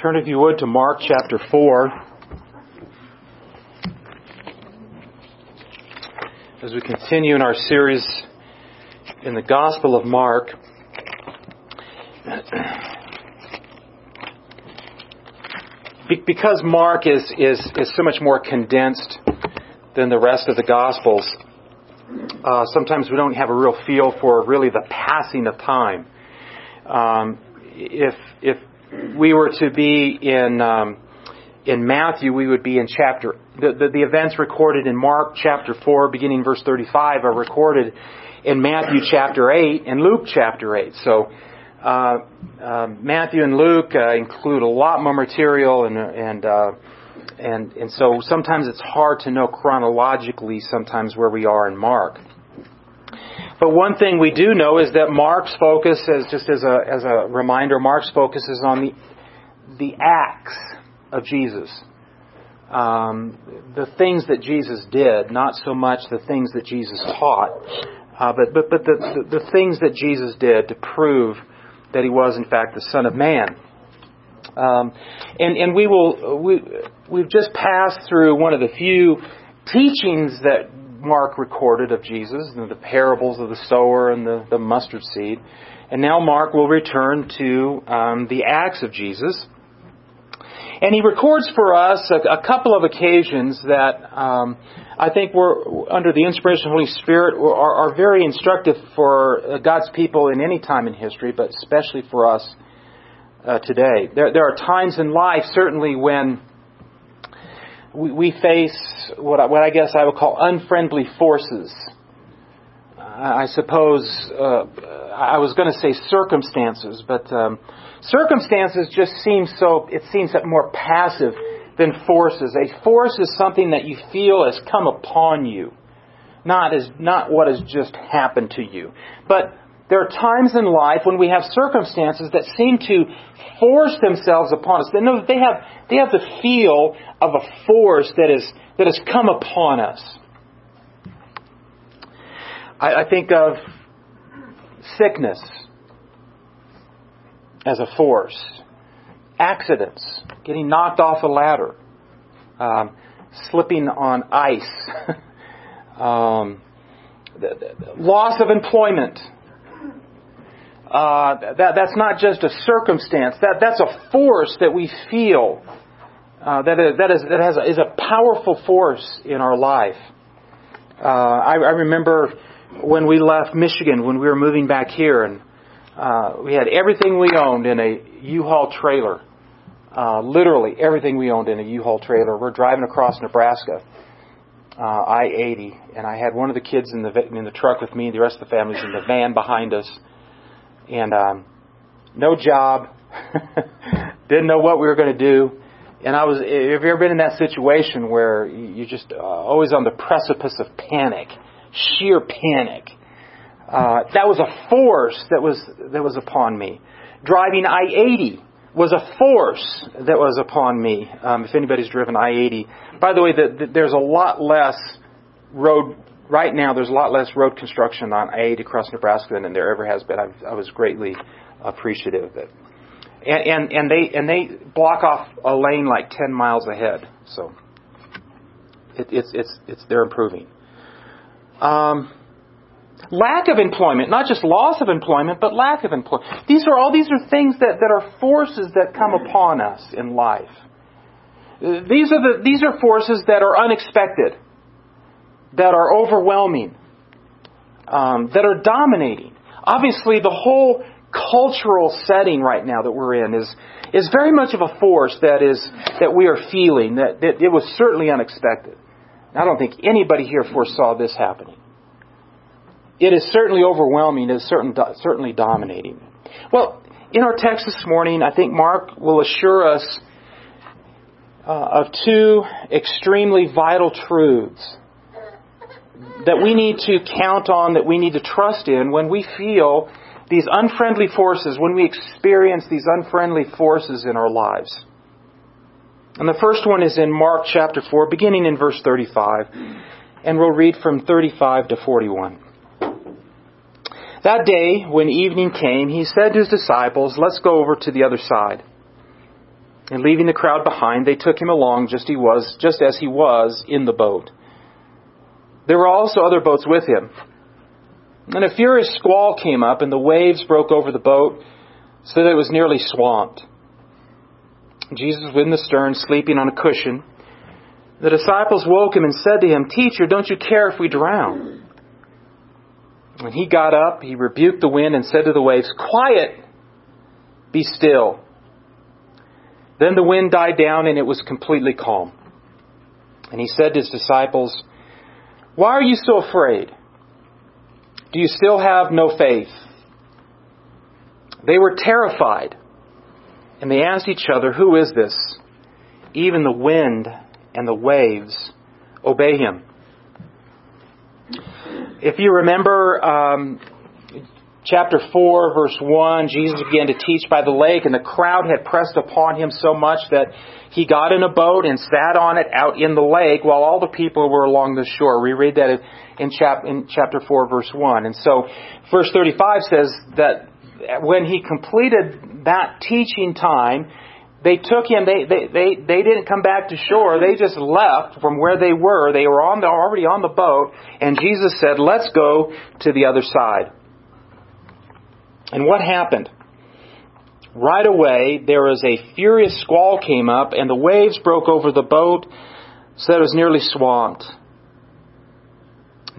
Turn, if you would, to Mark chapter 4. As we continue in our series in the Gospel of Mark, because Mark is, is, is so much more condensed than the rest of the Gospels, uh, sometimes we don't have a real feel for really the passing of time. Um, if if we were to be in um, in Matthew, we would be in chapter the, the, the events recorded in Mark chapter four, beginning verse thirty five, are recorded in Matthew chapter eight and Luke chapter eight. So. Uh, uh, Matthew and Luke uh, include a lot more material, and and uh, and and so sometimes it's hard to know chronologically sometimes where we are in Mark. But one thing we do know is that Mark's focus, as just as a as a reminder, Mark's focus is on the the acts of Jesus, um, the things that Jesus did, not so much the things that Jesus taught, uh, but but but the, the the things that Jesus did to prove that he was in fact the Son of Man. Um, and and we will we we've just passed through one of the few teachings that Mark recorded of Jesus, and the parables of the sower and the, the mustard seed. And now Mark will return to um, the acts of Jesus. And he records for us a, a couple of occasions that um, I think were, under the inspiration of the Holy Spirit, are, are very instructive for uh, God's people in any time in history, but especially for us uh, today. There, there are times in life, certainly, when we, we face what I, what I guess I would call unfriendly forces. I suppose uh, I was going to say circumstances, but um, circumstances just seem so. It seems that more passive than forces. A force is something that you feel has come upon you, not as not what has just happened to you. But there are times in life when we have circumstances that seem to force themselves upon us. They know they have they have the feel of a force that is that has come upon us. I, I think of sickness as a force, accidents, getting knocked off a ladder, um, slipping on ice, um, the, the loss of employment uh, that, that's not just a circumstance. That, that's a force that we feel uh, that, is, that, is, that has is a powerful force in our life. Uh, I, I remember when we left Michigan, when we were moving back here, and uh, we had everything we owned in a U-Haul trailer. Uh, literally everything we owned in a U-Haul trailer. We're driving across Nebraska, uh, I-80, and I had one of the kids in the in the truck with me. and The rest of the family's in the van behind us and um, no job, didn't know what we were going to do. And I was, have you ever been in that situation where you're just uh, always on the precipice of panic, sheer panic? Uh, that was a force that was, that was upon me. Driving I-80 was a force that was upon me. Um, if anybody's driven I-80, by the way, the, the, there's a lot less road right now there's a lot less road construction on I-80 across Nebraska than there ever has been. I've, I was greatly appreciative of it. And, and, and they and they block off a lane like 10 miles ahead. So it, it's it's it's they're improving. Um, lack of employment, not just loss of employment, but lack of employment. These are all these are things that, that are forces that come upon us in life. These are the these are forces that are unexpected that are overwhelming, um, that are dominating. Obviously, the whole cultural setting right now that we're in is is very much of a force that is that we are feeling that, that it was certainly unexpected. I don't think anybody here foresaw this happening. It is certainly overwhelming. It is certain, certainly dominating. Well, in our text this morning, I think Mark will assure us uh, of two extremely vital truths that we need to count on, that we need to trust in when we feel these unfriendly forces, when we experience these unfriendly forces in our lives. And the first one is in Mark chapter 4, beginning in verse 35, and we'll read from 35 to 41. That day, when evening came, he said to his disciples, Let's go over to the other side. And leaving the crowd behind, they took him along just he was, just as he was in the boat. There were also other boats with him. And a furious squall came up, and the waves broke over the boat, so that it was nearly swamped. Jesus was in the stern, sleeping on a cushion. The disciples woke him and said to him, Teacher, don't you care if we drown? When he got up, he rebuked the wind and said to the waves, Quiet! Be still. Then the wind died down and it was completely calm. And he said to his disciples, Why are you so afraid? Do you still have no faith? They were terrified and they asked each other, Who is this? Even the wind and the waves obey him. If you remember um, chapter 4, verse 1, Jesus began to teach by the lake, and the crowd had pressed upon him so much that he got in a boat and sat on it out in the lake while all the people were along the shore. We read that in, chap- in chapter 4, verse 1. And so, verse 35 says that when he completed that teaching time, they took him, they, they, they, they didn't come back to shore, they just left from where they were. They were on the, already on the boat, and Jesus said, let's go to the other side. And what happened? Right away, there was a furious squall came up, and the waves broke over the boat, so that it was nearly swamped.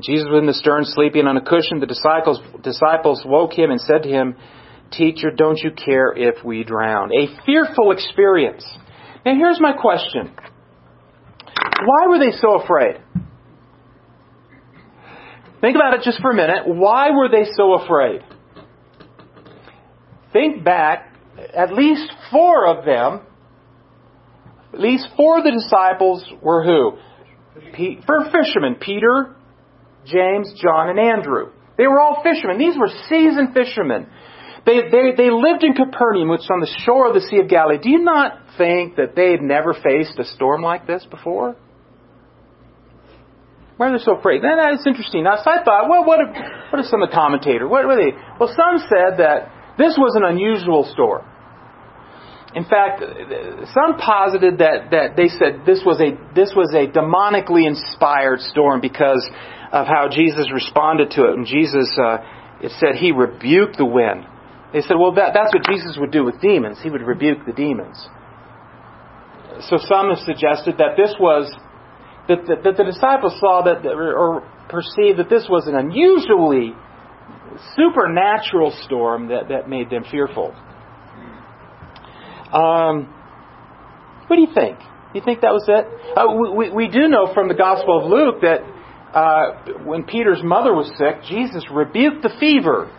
Jesus was in the stern sleeping on a cushion. The disciples, disciples woke him and said to him, Teacher, don't you care if we drown? A fearful experience. Now here's my question. Why were they so afraid? Think about it just for a minute. Why were they so afraid? Think back, at least four of them, at least four of the disciples were who? For fishermen, Peter, James, John, and Andrew. They were all fishermen. These were seasoned fishermen. They, they, they lived in Capernaum, which is on the shore of the Sea of Galilee. Do you not think that they had never faced a storm like this before? Why are they so afraid? Then that's interesting. Now, so I thought, well, what what if some of the commentators, what were they? Well, some said that this was an unusual storm. In fact, some posited that, that they said this was a this was a demonically inspired storm because of how Jesus responded to it. And Jesus, uh, it said he rebuked the wind. They said, well, that, that's what Jesus would do with demons. He would rebuke the demons. So some have suggested that this was, that, that, that the disciples saw that, or perceived that this was an unusually supernatural storm that, that made them fearful. Um, what do you think? Do you think that was it? Uh, we, we do know from the Gospel of Luke that uh, when Peter's mother was sick, Jesus rebuked the fever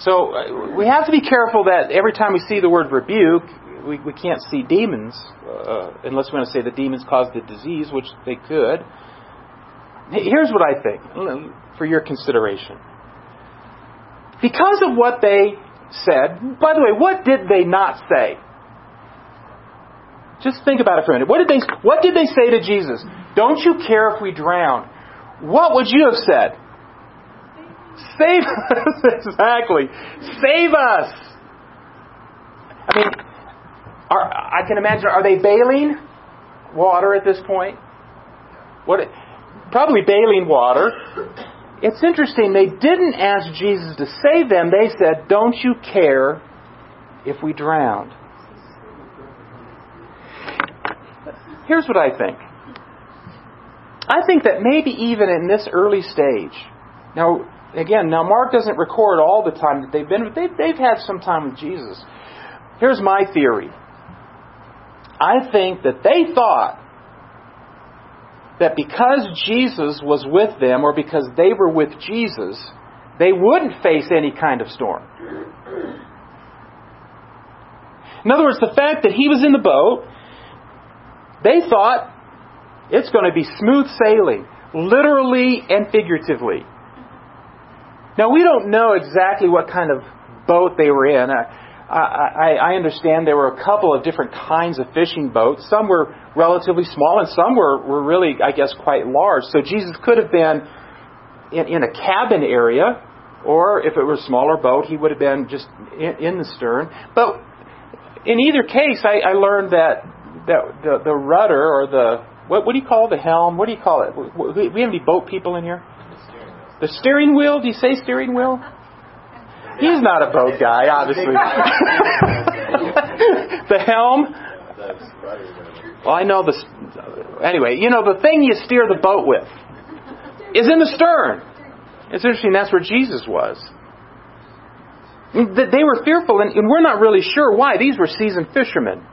so uh, we have to be careful that every time we see the word rebuke, we, we can't see demons, uh, unless we want to say the demons caused the disease, which they could. Here's what I think, for your consideration. Because of what they said, by the way, what did they not say? Just think about it for a minute. What did they, what did they say to Jesus? Don't you care if we drown? What would you have said? Save us! exactly. Save us! I mean, are, I can imagine, are they bailing water at this point? What? Probably bailing water. It's interesting, they didn't ask Jesus to save them. They said, Don't you care if we drowned? Here's what I think. I think that maybe even in this early stage, now again, now Mark doesn't record all the time that they've been, they've, they've had some time with Jesus. Here's my theory. I think that they thought that because Jesus was with them or because they were with Jesus, they wouldn't face any kind of storm. In other words, the fact that he was in the boat, they thought it's going to be smooth sailing, literally and figuratively. Now, we don't know exactly what kind of boat they were in. I, I, I understand there were a couple of different kinds of fishing boats. Some were relatively small, and some were, were really, I guess, quite large. So Jesus could have been in, in a cabin area, or if it were a smaller boat, he would have been just in, in the stern. But in either case, I, I learned that, that the, the rudder or the what, what do you call the helm? What do you call it? We have any boat people in here? The steering wheel? Do you say steering wheel? He's not a boat guy, obviously. the helm. Well, I know this. Anyway, you know the thing you steer the boat with is in the stern. It's interesting. That's where Jesus was. They were fearful, and we're not really sure why. These were seasoned fishermen.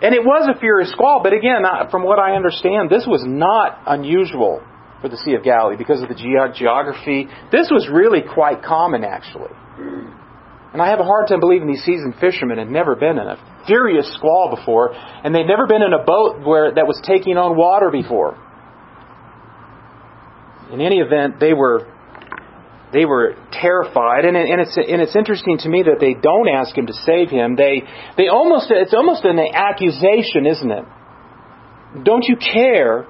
And it was a furious squall, but again, from what I understand, this was not unusual for the Sea of Galilee because of the geography. This was really quite common, actually. And I have a hard time believing these seasoned fishermen had never been in a furious squall before, and they'd never been in a boat where that was taking on water before. In any event, they were they were terrified, and, and it's and it's interesting to me that they don't ask him to save him. They they almost it's almost an accusation, isn't it? Don't you care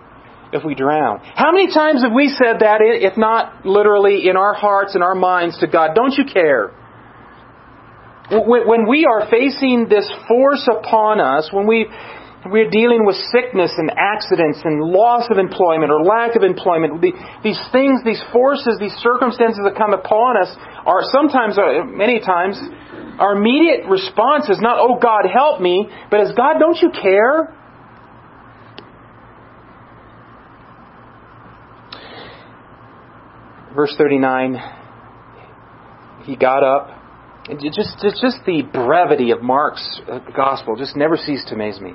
if we drown? How many times have we said that, if not literally in our hearts and our minds to God? Don't you care? When we are facing this force upon us, when we we're dealing with sickness and accidents and loss of employment or lack of employment. These things, these forces, these circumstances that come upon us are sometimes, uh, many times, our immediate response is not, oh God, help me, but is God, don't you care? Verse 39, he got up. Just, just, just the brevity of Mark's uh, gospel just never ceased to amaze me.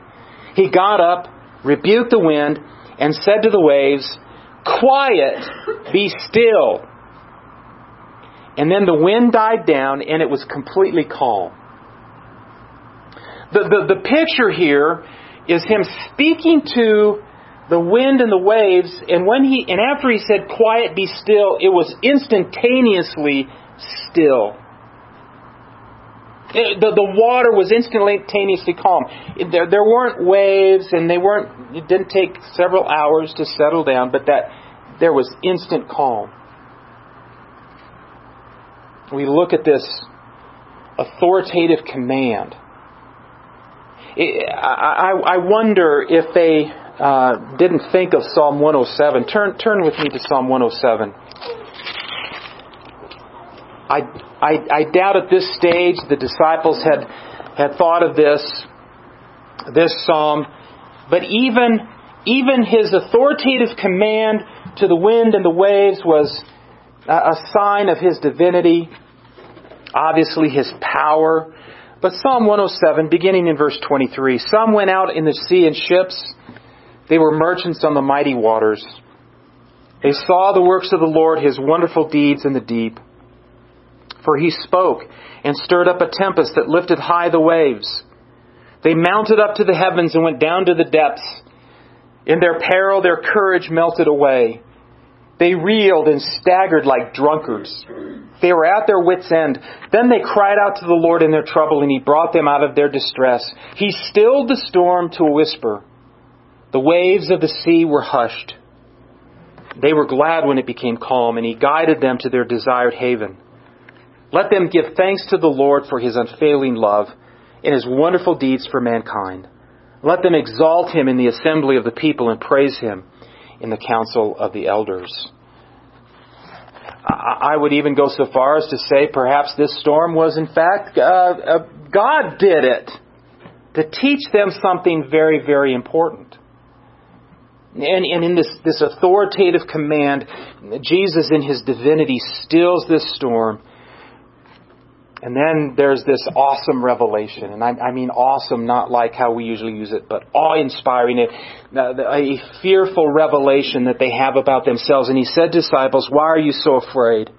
He got up, rebuked the wind, and said to the waves, Quiet, be still. And then the wind died down and it was completely calm. The, the, the picture here is him speaking to the wind and the waves, and when he and after he said, Quiet, be still, it was instantaneously still. The, the water was instantaneously calm. There, there weren't waves, and they weren't. It didn't take several hours to settle down, but that there was instant calm. We look at this authoritative command. I, I wonder if they uh, didn't think of Psalm 107. Turn, turn with me to Psalm 107. I, I, I doubt at this stage the disciples had, had thought of this, this psalm, but even, even his authoritative command to the wind and the waves was a, a sign of his divinity, obviously his power. But Psalm 107, beginning in verse 23, some went out in the sea in ships. They were merchants on the mighty waters. They saw the works of the Lord, his wonderful deeds in the deep. For he spoke and stirred up a tempest that lifted high the waves. They mounted up to the heavens and went down to the depths. In their peril, their courage melted away. They reeled and staggered like drunkards. They were at their wits' end. Then they cried out to the Lord in their trouble, and He brought them out of their distress. He stilled the storm to a whisper. The waves of the sea were hushed. They were glad when it became calm, and He guided them to their desired haven. Let them give thanks to the Lord for his unfailing love and his wonderful deeds for mankind. Let them exalt him in the assembly of the people and praise him in the council of the elders. I would even go so far as to say perhaps this storm was in fact, uh, uh, God did it to teach them something very, very important. And, and in this, this authoritative command, Jesus in his divinity stills this storm. And then there's this awesome revelation, and I, I, mean awesome, not like how we usually use it, but awe-inspiring, a, uh, a fearful revelation that they have about themselves. And he said, disciples, why are you so afraid?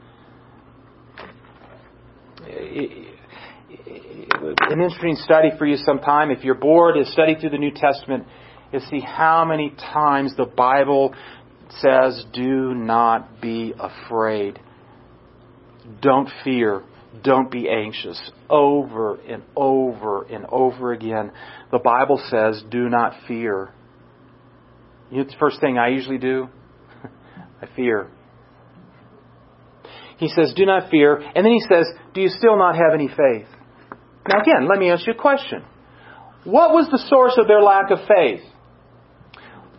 An interesting study for you sometime, if you're bored, is study through the New Testament, is see how many times the Bible says, do not be afraid. Don't fear don't be anxious. Over and over and over again, the Bible says, do not fear. You know the first thing I usually do? I fear. He says, do not fear. And then he says, do you still not have any faith? Now again, let me ask you a question. What was the source of their lack of faith?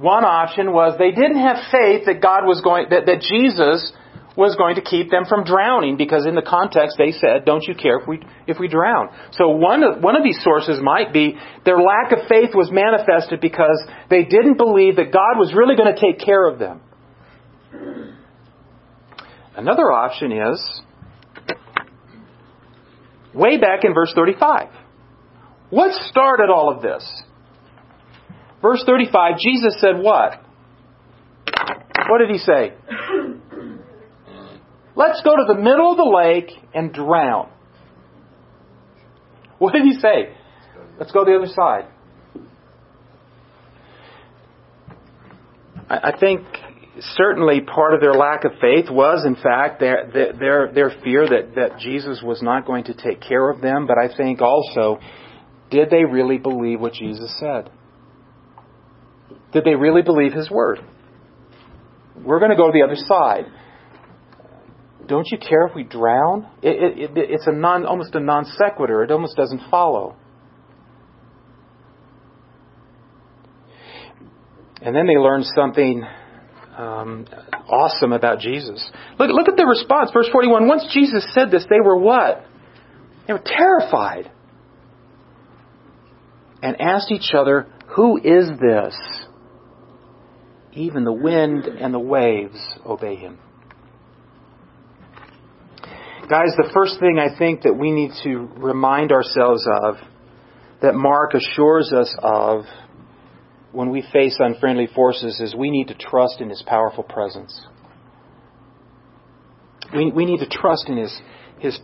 One option was they didn't have faith that God was going, that, that Jesus was going to keep them from drowning because in the context they said, don't you care if we, if we drown? So one of, one of these sources might be their lack of faith was manifested because they didn't believe that God was really going to take care of them. Another option is way back in verse 35. What started all of this? Verse 35, Jesus said what? What did he say? Let's go to the middle of the lake and drown. What did he say? Let's go to the other side. I think certainly part of their lack of faith was, in fact, their, their, their fear that, that Jesus was not going to take care of them, but I think also, did they really believe what Jesus said? Did they really believe his word? We're going to go to the other side. Don't you care if we drown? It, it, it, it's a non, almost a non sequitur. It almost doesn't follow. And then they learn something um, awesome about Jesus. Look, look at the response. Verse 41. Once Jesus said this, they were what? They were terrified. And asked each other, Who is this? Even the wind and the waves obey him. Guys, the first thing I think that we need to remind ourselves of, that Mark assures us of, when we face unfriendly forces is we need to trust in His powerful presence. We, we need to trust in His, His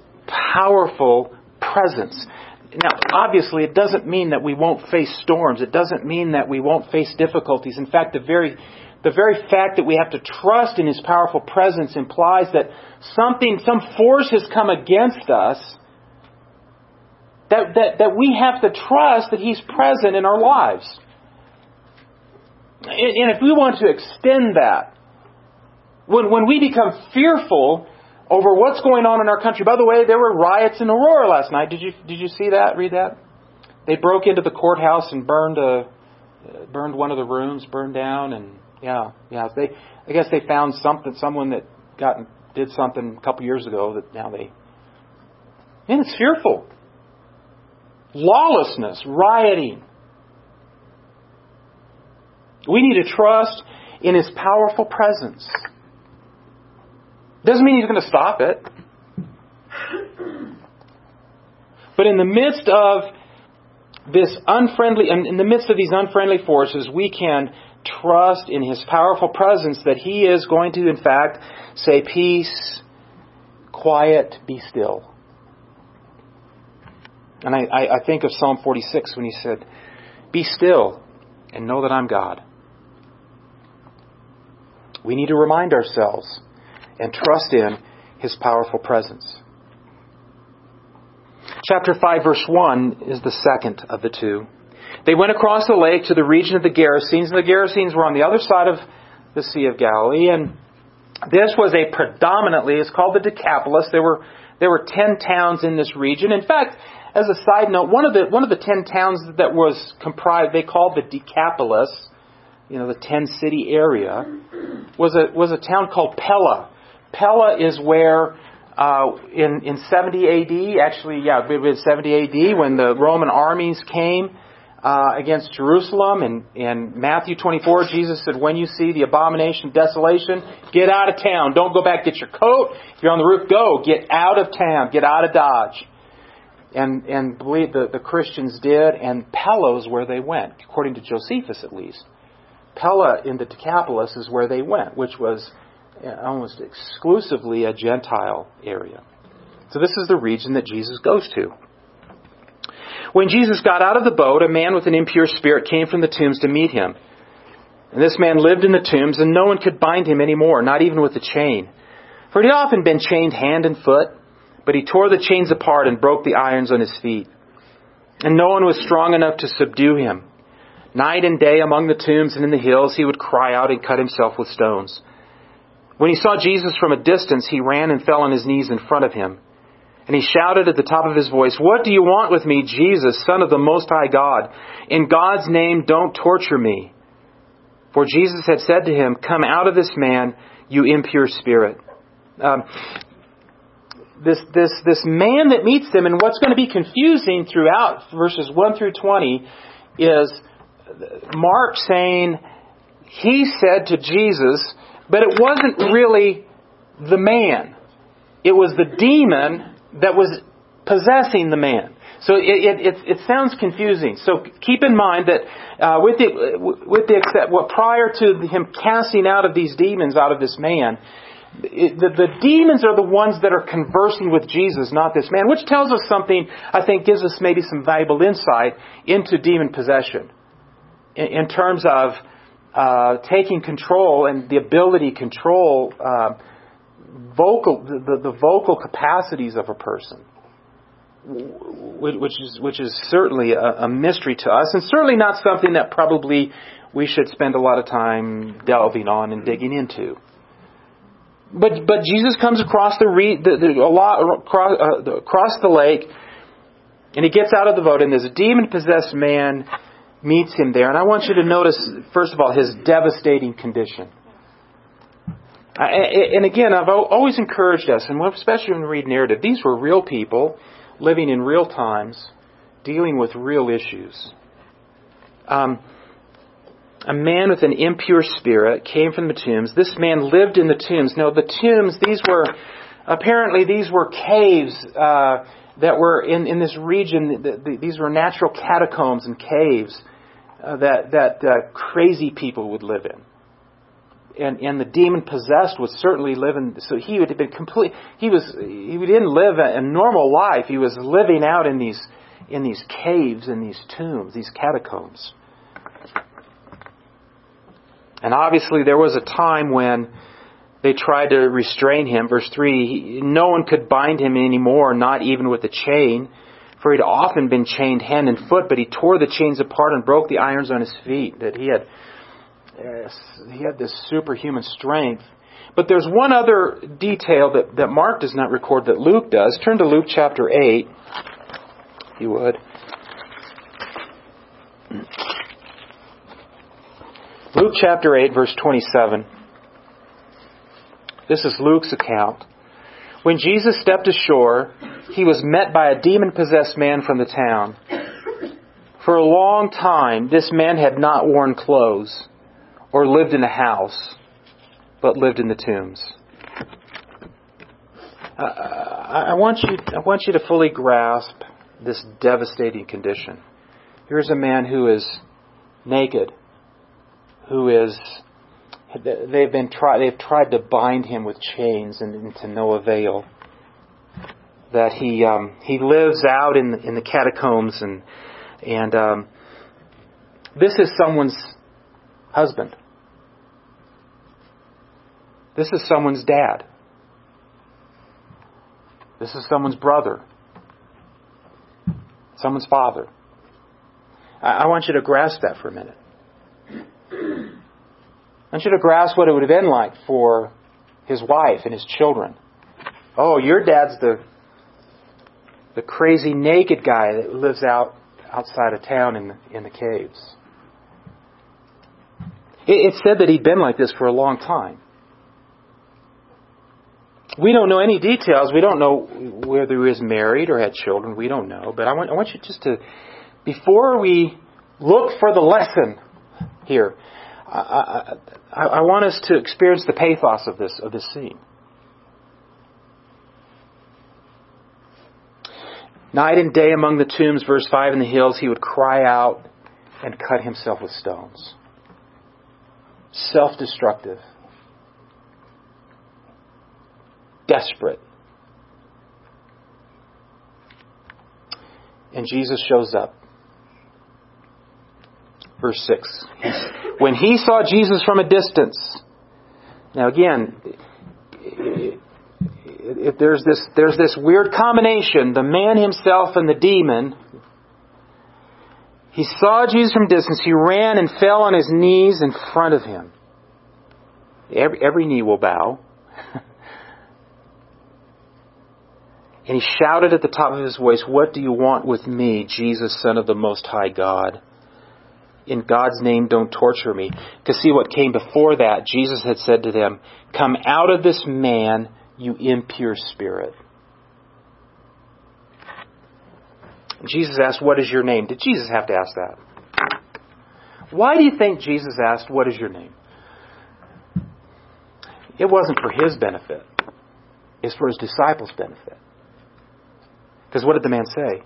powerful presence. Now, obviously, it doesn't mean that we won't face storms. It doesn't mean that we won't face difficulties. In fact, the very, the very fact that we have to trust in His powerful presence implies that something, some force has come against us that, that, that we have to trust that He's present in our lives. And if we want to extend that, when, when we become fearful over what's going on in our country, by the way, there were riots in Aurora last night. Did you, did you see that? Read that? They broke into the courthouse and burned a, burned one of the rooms, burned down, and yeah, yeah. They, I guess they found something, someone that got did something a couple years ago that now they, and it's fearful. Lawlessness, rioting. We need to trust in His powerful presence. Doesn't mean He's going to stop it. But in the midst of this unfriendly, in the midst of these unfriendly forces, we can trust in His powerful presence that He is going to, in fact, say, Peace, quiet, be still. And I, I, think of Psalm 46 when He said, Be still and know that I'm God. We need to remind ourselves and trust in His powerful presence. Chapter 5, verse 1 is the second of the two. They went across the lake to the region of the Gerasenes, and the Gerasenes were on the other side of the Sea of Galilee, and this was a predominantly, it's called the Decapolis. There were, there were ten towns in this region. In fact, as a side note, one of the, one of the ten towns that was comprised, they called the Decapolis, you know, the ten city area, was a was a town called Pella. Pella is where uh, in in 70 A.D. Actually, yeah, it was 70 A.D. when the Roman armies came uh, against Jerusalem. And in Matthew 24, Jesus said, "When you see the abomination, desolation, get out of town. Don't go back. Get your coat. If you're on the roof, go. Get out of town. Get out of Dodge." And and believe the the Christians did, and Pella's where they went, according to Josephus at least. Pella in the Decapolis is where they went, which was Uh, almost exclusively a Gentile area. So this is the region that Jesus goes to. When Jesus got out of the boat, a man with an impure spirit came from the tombs to meet him. And this man lived in the tombs, and no one could bind him any more, not even with a chain. For he had often been chained hand and foot, but he tore the chains apart and broke the irons on his feet. And no one was strong enough to subdue him. Night and day among the tombs and in the hills, he would cry out and cut himself with stones. When he saw Jesus from a distance, he ran and fell on his knees in front of him. And he shouted at the top of his voice, What do you want with me, Jesus, Son of the Most High God? In God's name, don't torture me. For Jesus had said to him, Come out of this man, you impure spirit. Um, this, this, this man that meets them, and what's going to be confusing throughout verses 1 through 20 is Mark saying, He said to Jesus, but it wasn't really the man. It was the demon that was possessing the man. So it, it, it, it sounds confusing. So keep in mind that uh, with the with the except what prior to him casting out of these demons out of this man, it, the, the demons are the ones that are conversing with Jesus, not this man, which tells us something. I think gives us maybe some valuable insight into demon possession, in, in terms of uh, taking control and the ability to control. Uh, vocal the, the vocal capacities of a person which is which is certainly a, a, mystery to us, and certainly not something that probably we should spend a lot of time delving on and digging into. But but Jesus comes across the, re, the, the a lot across, uh, across the lake, and he gets out of the boat, and there's a demon possessed man meets him there, and I want you to notice first of all his devastating condition. And again, I've always encouraged us, and especially when we read narrative, these were real people living in real times, dealing with real issues. Um, a man with an impure spirit came from the tombs. This man lived in the tombs. Now, the tombs, these were, apparently, these were caves uh, that were in, in this region. The, the, these were natural catacombs and caves uh, that, that uh, crazy people would live in and, and the demon possessed would certainly live in, so he would have been complete, he was, he didn't live a, a normal life. He was living out in these, in these caves, in these tombs, these catacombs. And obviously there was a time when they tried to restrain him. Verse 3, no one could bind him anymore, not even with a chain, for he'd often been chained hand and foot, but he tore the chains apart and broke the irons on his feet, that he had uh, he had this superhuman strength. But there's one other detail that, that Mark does not record that Luke does. Turn to Luke chapter 8, if you would. Luke chapter 8, verse 27. This is Luke's account. When Jesus stepped ashore, he was met by a demon possessed man from the town. For a long time, this man had not worn clothes or lived in a house, but lived in the tombs. Uh, I, want you, I want you to fully grasp this devastating condition. Here's a man who is naked, who is they've been try, they've tried to bind him with chains and, and to no avail. That he um, he lives out in in the catacombs and and um, this is someone's husband. This is someone's dad. This is someone's brother. Someone's father. I, want you to grasp that for a minute. I want you to grasp what it would have been like for his wife and his children. Oh, your dad's the the crazy naked guy that lives out outside of town in the, in the caves. It said that he'd been like this for a long time. We don't know any details. We don't know whether he was married or had children. We don't know. But I want, I want you just to, before we look for the lesson here, I, I, I want us to experience the pathos of this, of this scene. Night and day among the tombs, verse 5 in the hills, he would cry out and cut himself with stones. Self destructive desperate. And Jesus shows up. Verse 6. When he saw Jesus from a distance, now again, there's this, there's this weird combination, the man himself and the demon. He saw Jesus from a distance. He ran and fell on his knees in front of him. Every, every knee will bow. And he shouted at the top of his voice, What do you want with me, Jesus, Son of the Most High God? In God's name, don't torture me. To see what came before that, Jesus had said to them, Come out of this man, you impure spirit. Jesus asked, What is your name? Did Jesus have to ask that? Why do you think Jesus asked, What is your name? It wasn't for his benefit, it's for his disciples' benefit. Because what did the man say?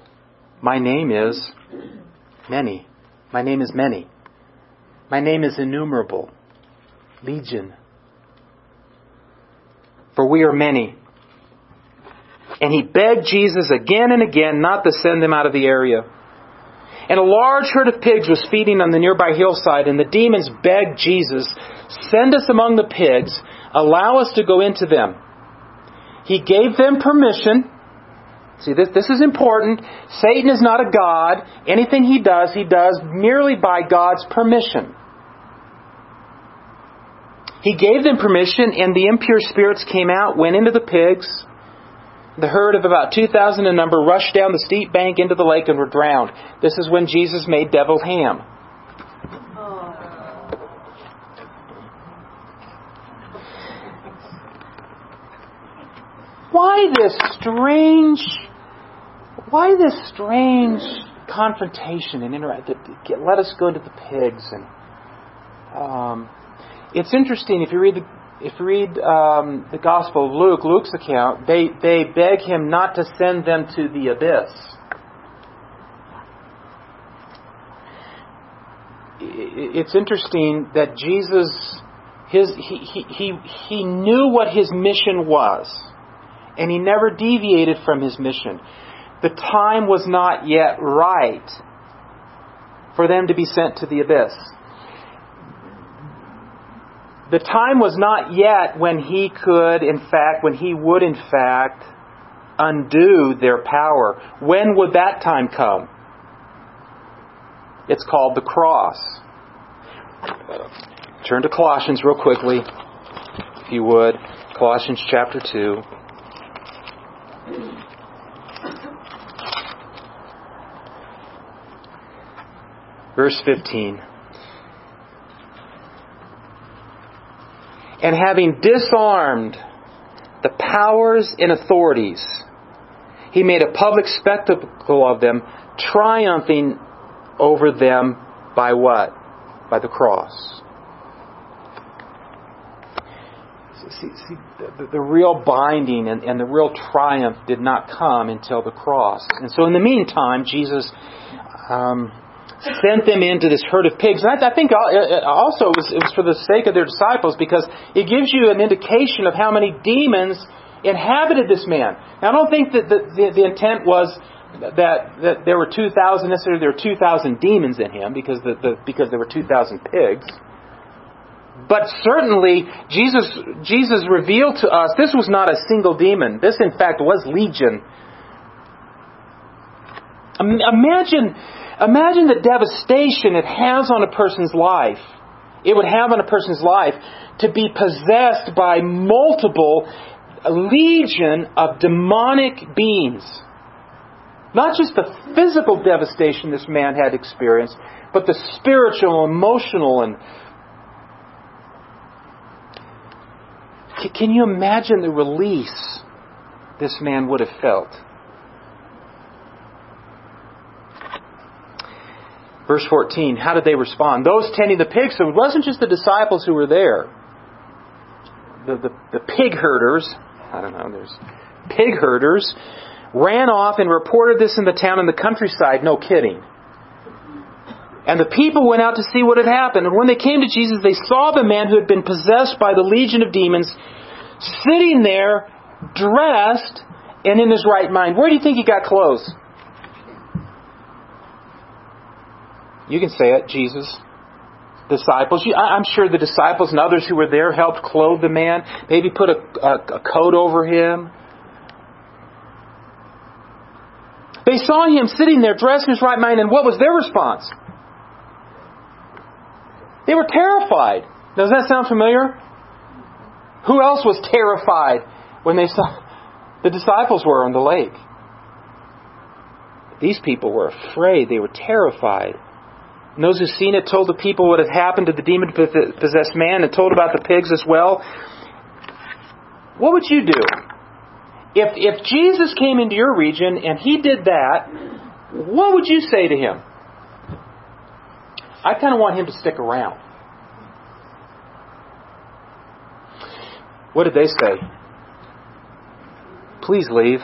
My name is many. My name is many. My name is innumerable. Legion. For we are many. And he begged Jesus again and again not to send them out of the area. And a large herd of pigs was feeding on the nearby hillside, and the demons begged Jesus, Send us among the pigs, allow us to go into them. He gave them permission. See, this, this is important. Satan is not a God. Anything he does, he does merely by God's permission. He gave them permission, and the impure spirits came out, went into the pigs. The herd of about 2,000 in number rushed down the steep bank into the lake and were drowned. This is when Jesus made deviled ham. Why this strange, why this strange confrontation and interact? Let us go to the pigs and. Um, it's interesting if you read the if you read um, the Gospel of Luke, Luke's account, they, they beg him not to send them to the abyss. It's interesting that Jesus, his, he, he, he, he knew what his mission was, and he never deviated from his mission. The time was not yet right for them to be sent to the abyss the time was not yet when he could, in fact, when he would, in fact, undo their power. When would that time come? It's called the cross. Turn to Colossians real quickly, if you would. Colossians chapter 2. Verse 15. and having disarmed the powers and authorities, he made a public spectacle of them, triumphing over them by what? By the cross. See, see the, the, real binding and, and the real triumph did not come until the cross. And so, in the meantime, Jesus um, sent them into this herd of pigs. And I, I think uh, uh, also it was, it was for the sake of their disciples because it gives you an indication of how many demons inhabited this man. Now, I don't think that the, the, the intent was that, that there were 2,000, necessarily there were 2,000 demons in him because, the, the, because there were 2,000 pigs. But certainly, Jesus, Jesus revealed to us this was not a single demon. This, in fact, was legion. Imagine Imagine the devastation it has on a person's life. It would have on a person's life to be possessed by multiple legion of demonic beings. Not just the physical devastation this man had experienced, but the spiritual, emotional, and can you imagine the release this man would have felt? Verse 14, how did they respond? Those tending the pigs, so it wasn't just the disciples who were there. The, the, the pig herders, I don't know, there's pig herders, ran off and reported this in the town and the countryside. No kidding. And the people went out to see what had happened. And when they came to Jesus, they saw the man who had been possessed by the legion of demons sitting there, dressed, and in his right mind. Where do you think he got clothes? You can say it, Jesus. Disciples. I'm sure the disciples and others who were there helped clothe the man, maybe put a, a, a coat over him. They saw him sitting there dressed in his right mind, and what was their response? They were terrified. Does that sound familiar? Who else was terrified when they saw The disciples were on the lake. These people were afraid. They were terrified. And those who seen it told the people what had happened to the demon possessed man and told about the pigs as well. What would you do? If, if Jesus came into your region and he did that, what would you say to him? I kind of want him to stick around. What did they say? Please leave.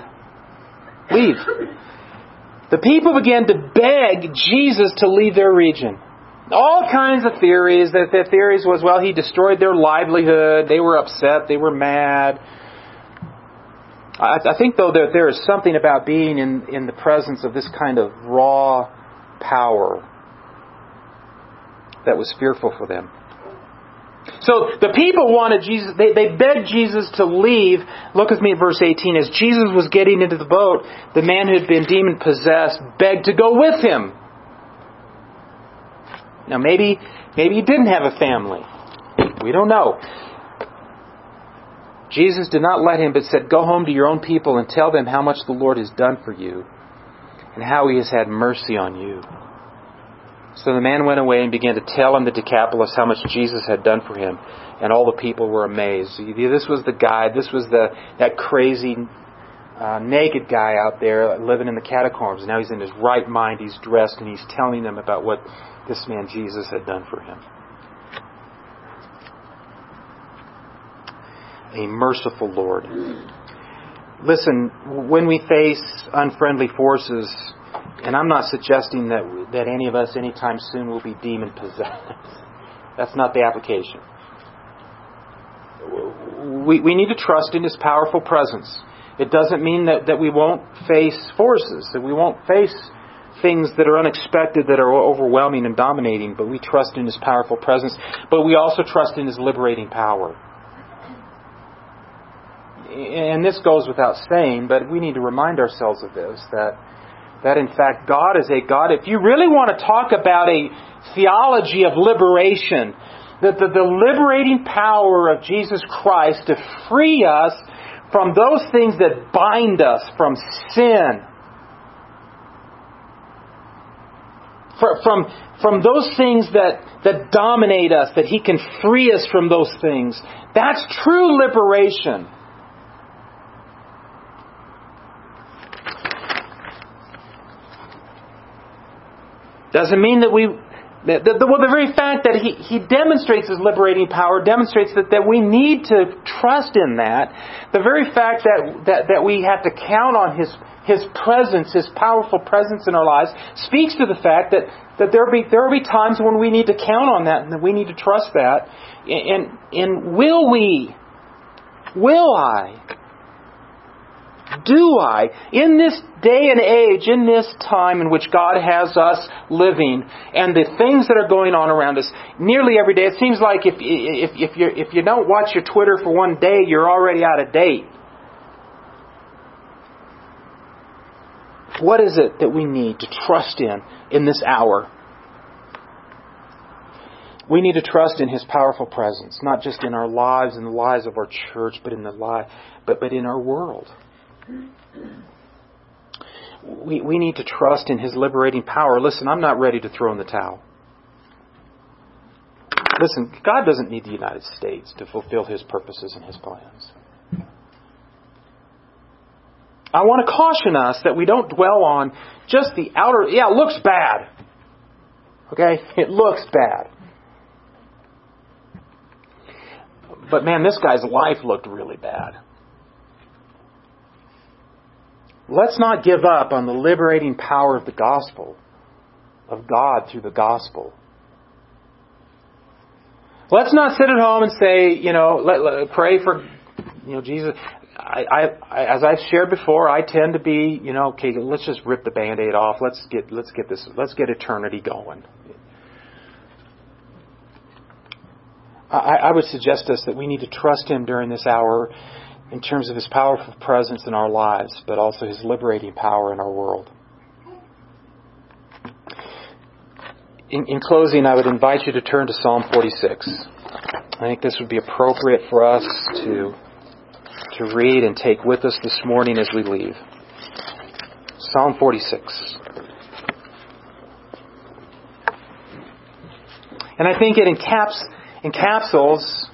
Leave. The people began to beg Jesus to leave their region. All kinds of theories. That the theories was, well, he destroyed their livelihood. They were upset. They were mad. I, I think, though, that there is something about being in, in the presence of this kind of raw power that was fearful for them. So the people wanted Jesus, they, they begged Jesus to leave. Look with me at verse 18. As Jesus was getting into the boat, the man who had been demon possessed begged to go with him. Now maybe, maybe he didn't have a family. We don't know. Jesus did not let him, but said, Go home to your own people and tell them how much the Lord has done for you and how he has had mercy on you. So the man went away and began to tell in the Decapolis how much Jesus had done for him, and all the people were amazed. This was the guy, this was the that crazy uh, naked guy out there living in the catacombs. Now he's in his right mind, he's dressed, and he's telling them about what this man Jesus had done for him. A merciful Lord. Listen, when we face unfriendly forces, and I'm not suggesting that, that any of us anytime soon will be demon possessed. That's not the application. We, we need to trust in His powerful presence. It doesn't mean that, that we won't face forces, that we won't face things that are unexpected, that are overwhelming and dominating, but we trust in His powerful presence. But we also trust in His liberating power. And this goes without saying, but we need to remind ourselves of this that that in fact God is a God. If you really want to talk about a theology of liberation, that the, the liberating power of Jesus Christ to free us from those things that bind us, from sin, from, from those things that, that dominate us, that He can free us from those things. That's true liberation. Doesn't mean that we. The, the, well, the very fact that he, he demonstrates his liberating power demonstrates that, that we need to trust in that. The very fact that, that, that we have to count on his, his presence, his powerful presence in our lives, speaks to the fact that, that there, will be, there will be times when we need to count on that and that we need to trust that. And, and will we, will I do I, in this day and age, in this time in which God has us living, and the things that are going on around us, nearly every day, it seems like if, if, if, you if you don't watch your Twitter for one day, you're already out of date. What is it that we need to trust in in this hour? We need to trust in His powerful presence, not just in our lives and the lives of our church, but in the life, but, but in our world. We, we need to trust in His liberating power. Listen, I'm not ready to throw in the towel. Listen, God doesn't need the United States to fulfill His purposes and His plans. I want to caution us that we don't dwell on just the outer, yeah, it looks bad. Okay? It looks bad. But man, this guy's life looked really bad. Let's not give up on the liberating power of the gospel, of God through the gospel. Let's not sit at home and say, you know, let, let, pray for, you know, Jesus. I, I, as I've shared before, I tend to be, you know, okay, let's just rip the band-aid off. Let's get, let's get this, let's get eternity going. I, I would suggest us that we need to trust Him during this hour in terms of His powerful presence in our lives, but also His liberating power in our world. In, in, closing, I would invite you to turn to Psalm 46. I think this would be appropriate for us to to read and take with us this morning as we leave. Psalm 46. And I think it encaps, encapsulates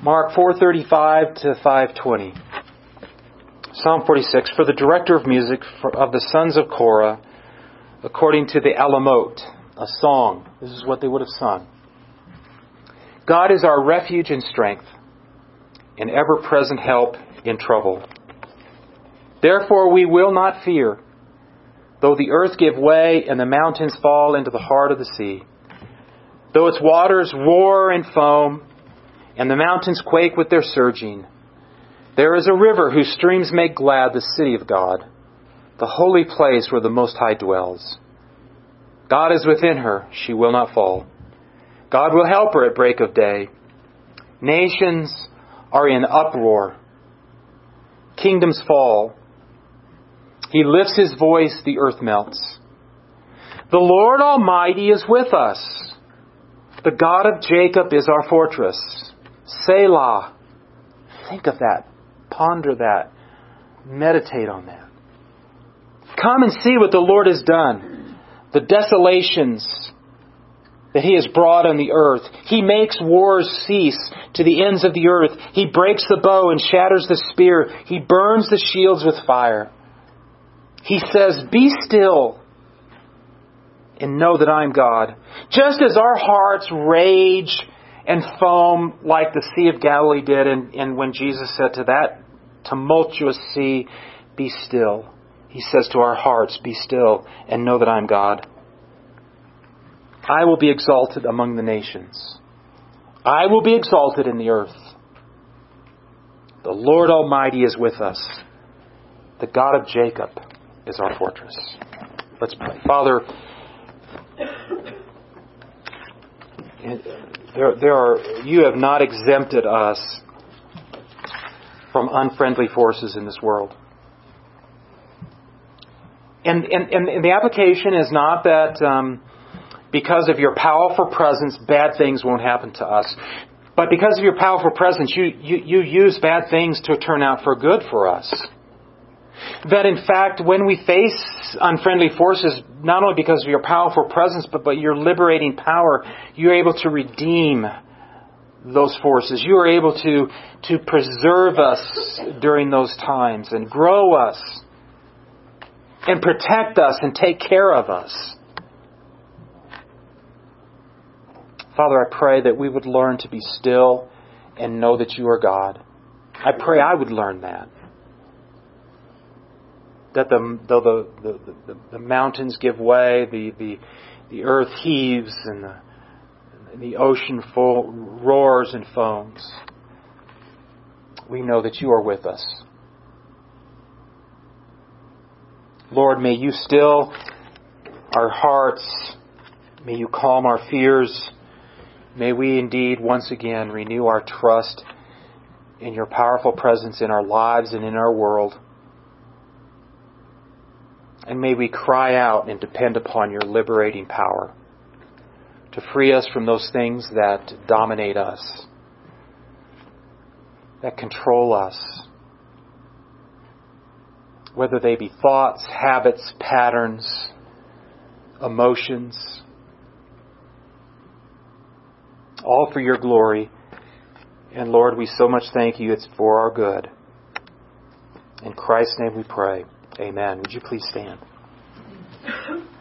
Mark 4:35 to 520. Psalm 46 for the director of music of the sons of Korah according to the Alamoth, a song. This is what they would have sung. God is our refuge and strength, an ever-present help in trouble. Therefore we will not fear, though the earth give way and the mountains fall into the heart of the sea, though its waters roar and foam and the mountains quake with their surging. There is a river whose streams make glad the city of God, the holy place where the Most High dwells. God is within her, she will not fall. God will help her at break of day. Nations are in uproar. Kingdoms fall. He lifts his voice, the earth melts. The Lord Almighty is with us. The God of Jacob is our fortress. Selah. Think of that. Ponder that. Meditate on that. Come and see what the Lord has done. The desolations that He has brought on the earth. He makes wars cease to the ends of the earth. He breaks the bow and shatters the spear. He burns the shields with fire. He says, Be still and know that I am God. Just as our hearts rage and foam like the Sea of Galilee did, and, and when Jesus said to that tumultuous sea, Be still. He says to our hearts, Be still and know that I am God. I will be exalted among the nations. I will be exalted in the earth. The Lord Almighty is with us. The God of Jacob is our fortress. Let's pray. Father, there, there are, you have not exempted us from unfriendly forces in this world. And, and, and the application is not that um, because of your powerful presence, bad things won't happen to us. But because of your powerful presence, you, you, you use bad things to turn out for good for us. That in fact, when we face unfriendly forces, not only because of your powerful presence, but, but your liberating power, you're able to redeem those forces. You are able to, to preserve us during those times and grow us and protect us and take care of us. Father, I pray that we would learn to be still and know that you are God. I pray I would learn that. That the, though the, the, the, the mountains give way, the, the, the earth heaves, and the, the ocean full, roars and foams, we know that you are with us. Lord, may you still our hearts. May you calm our fears. May we indeed once again renew our trust in your powerful presence in our lives and in our world. And may we cry out and depend upon your liberating power to free us from those things that dominate us, that control us, whether they be thoughts, habits, patterns, emotions all for your glory. And Lord, we so much thank you. It's for our good. In Christ's name we pray. Amen. Would you please stand?